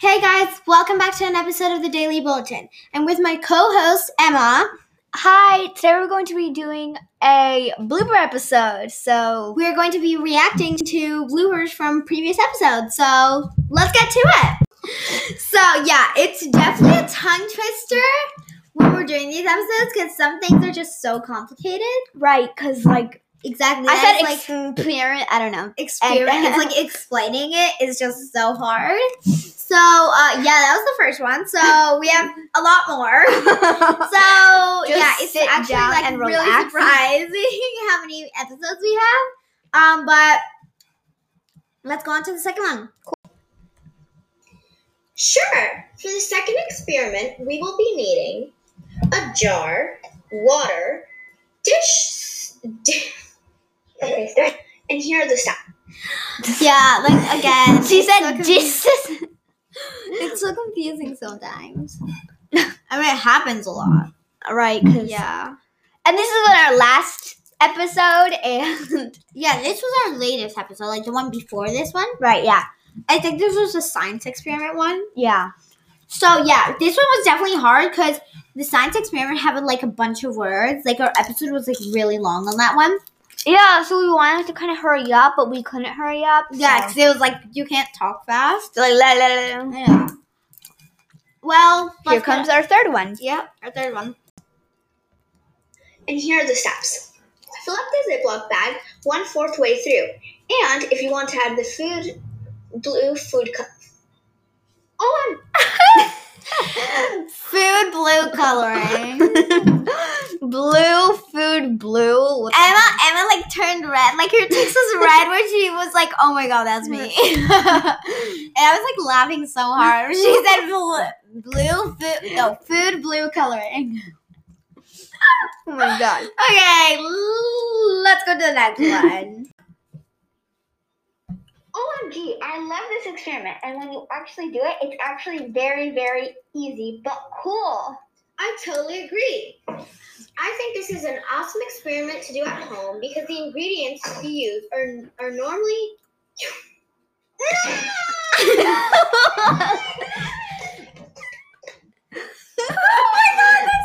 Hey guys, welcome back to an episode of the Daily Bulletin. I'm with my co-host Emma. Hi, today we're going to be doing a blooper episode. So, We're going to be reacting to bloopers from previous episodes. So let's get to it. So yeah, it's definitely a tongue twister when we're doing these episodes because some things are just so complicated. right, because like Exactly. I said, like experiment. I don't know. experience. It's like explaining it is just so hard. So uh, yeah, that was the first one. So we have a lot more. So Just yeah, it's sit actually down like and really relax. surprising how many episodes we have. Um, but let's go on to the second one. Sure. For the second experiment, we will be needing a jar, water, dish. Di- okay. And here are the steps. Yeah, like again, she so said, Jesus. It's so confusing sometimes. I mean, it happens a lot. right, mm. because. Yeah, And this is our last episode, and. yeah. This was our latest episode, like the one before this one. right, yeah. I think this was a science experiment one. Yeah. So yeah, this one was definitely hard because the science experiment had like a bunch of words. Like our episode was like really long on that one. Yeah, so we wanted to kind of hurry up, but we couldn't hurry up. Yeah, so- because it was like you can't talk fast. Like, la, la, la, la. Yeah. Well, Here comes our third one. Yep, our third one. And here are the steps. Fill up the Ziploc bag one fourth way through. And if you want to add the food, blue food cup. Oh, Food blue coloring. blue food blue. What the Emma, heck? Emma like turned red. Like her cheeks was red when she was like, "Oh my god, that's me." and I was like laughing so hard. She said blue, blue food, no food blue coloring. Oh my god. Okay, let's go to the next one. OMG, I love this experiment. And when you actually do it, it's actually very, very easy, but cool. I totally agree. I think this is an awesome experiment to do at home because the ingredients you use are, are normally.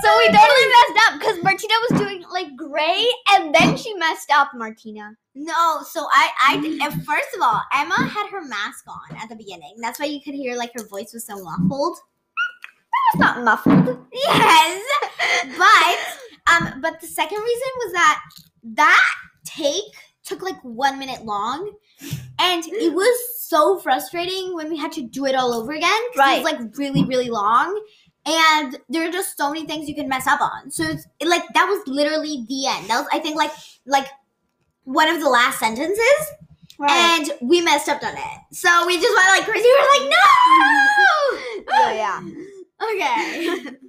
So we totally messed up because Martina was doing like gray and then she messed up, Martina. No, so I, I, did- first of all, Emma had her mask on at the beginning. That's why you could hear like her voice was so muffled. That was not muffled. Yes, but um, but the second reason was that that take took like one minute long, and it was so frustrating when we had to do it all over again. 'cause It was like really really long, and there are just so many things you can mess up on. So it's it, like that was literally the end. That was I think like like one of the last sentences, and we messed up on it. So we just went like crazy. We were like, no. yeah. Okay.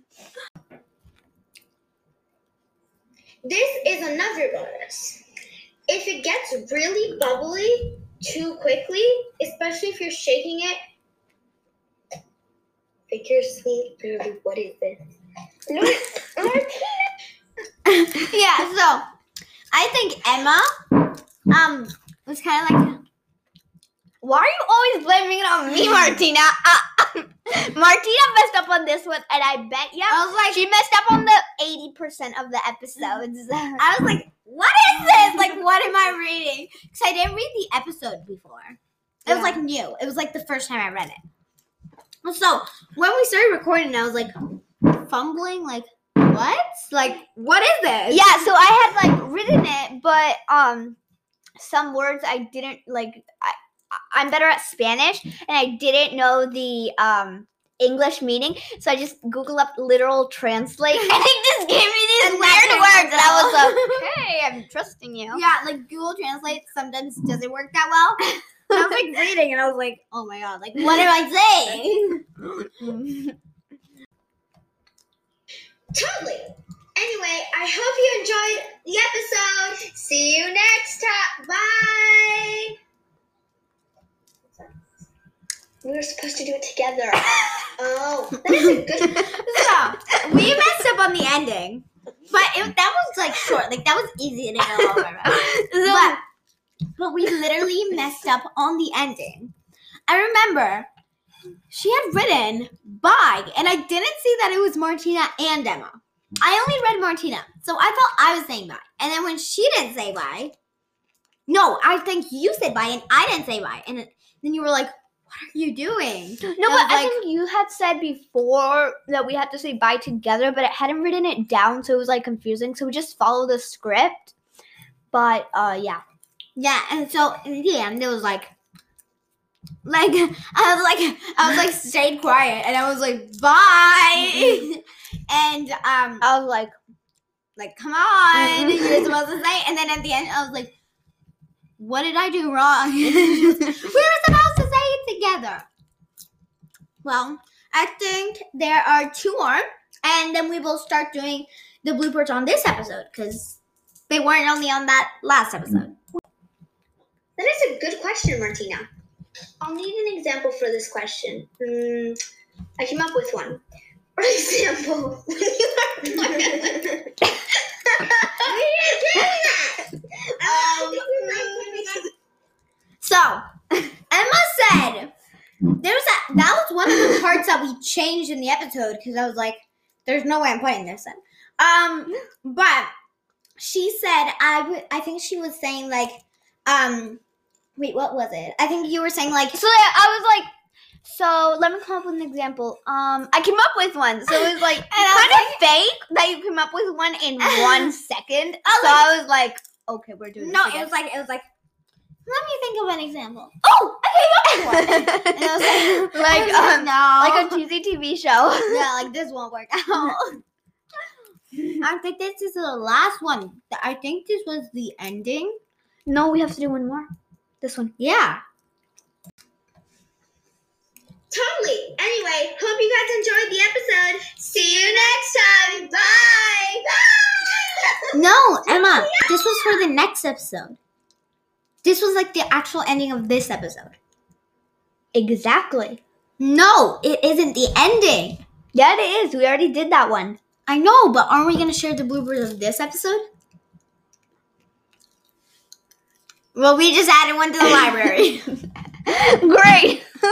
This is another bonus. If it gets really bubbly too quickly, especially if you're shaking it, figure sweet, baby, what is this? Yeah, so I think Emma um was kind of like Why are you always blaming it on me, Martina? Uh, Martina messed up on this one, and I bet yeah, I was like she messed up on the eighty percent of the episodes. I was like, what is this? Like, what am I reading? Because I didn't read the episode before. It was like new. It was like the first time I read it. So when we started recording, I was like fumbling, like what? Like what is this? yeah, so I had like written it, but um, some words I didn't like. I I'm better at Spanish, and I didn't know the um English meaning, so I just Googled up literal translate, and it just gave me these And weird words, and I was like, okay, I'm trusting you. Yeah, like Google Translate sometimes doesn't work that well. I was like reading, and I was like, oh my god, like what am I saying? Totally. Anyway, I hope you enjoyed the episode. See you next time. Bye. We were supposed to do it together. Oh, that is a good. so we messed up on the ending, but it, that was like short. Like that was easy to go over. but but we literally messed up on the ending. I remember she had written bye, and I didn't see that it was Martina and Emma. I only read Martina, so I thought I was saying bye. And then when she didn't say bye, no, I think you said bye, and I didn't say bye. And then you were like, "What are you doing?" No, but I like- think you had said before that we had to say bye together, but it hadn't written it down, so it was like confusing. So we just follow the script. But uh, yeah. Yeah, and so in the end, it was like, like I was like, I was like stayed quiet, and I was like, bye, and um, I was like, like come on, Mhm. you're supposed to say, and then at the end, I was like, what did I do wrong? we were supposed to say it together. Well, I think there are two more, and then we will start doing the bloopers on this episode because they weren't only on that last episode. That is a good question, Martina. I'll need an example for this question. Hmm, I came up with one. For example, when you are. um, So Emma said there was that that was one of the parts that we changed in the episode because I was like, there's no way I'm putting this in. Um, but she said I would I think she was saying like um wait, what was it? I think you were saying like so I I was like, so let me come up with an example. Um, I came up with one. So it was like kind of fake that you came up with one in one second. I was so I was like, okay, we're doing no, it was like it was like let me think of an example. oh, I came up with one. And I was like, like was like, um, no. like a cheesy TV show. yeah, like this won't work out. I think this is the last one. I think this was the ending. No, we have to do one more. This one. Yeah. Totally. Anyway, hope you guys enjoyed the episode. See you next time. Bye. Bye. No, Emma, this was for the next episode. This was like the actual ending of this episode. Exactly. No, it isn't the ending. Yeah, it is. We already did that one. I know, but aren't we going to share the bloopers of this episode? Well, we just added one to the library. Great.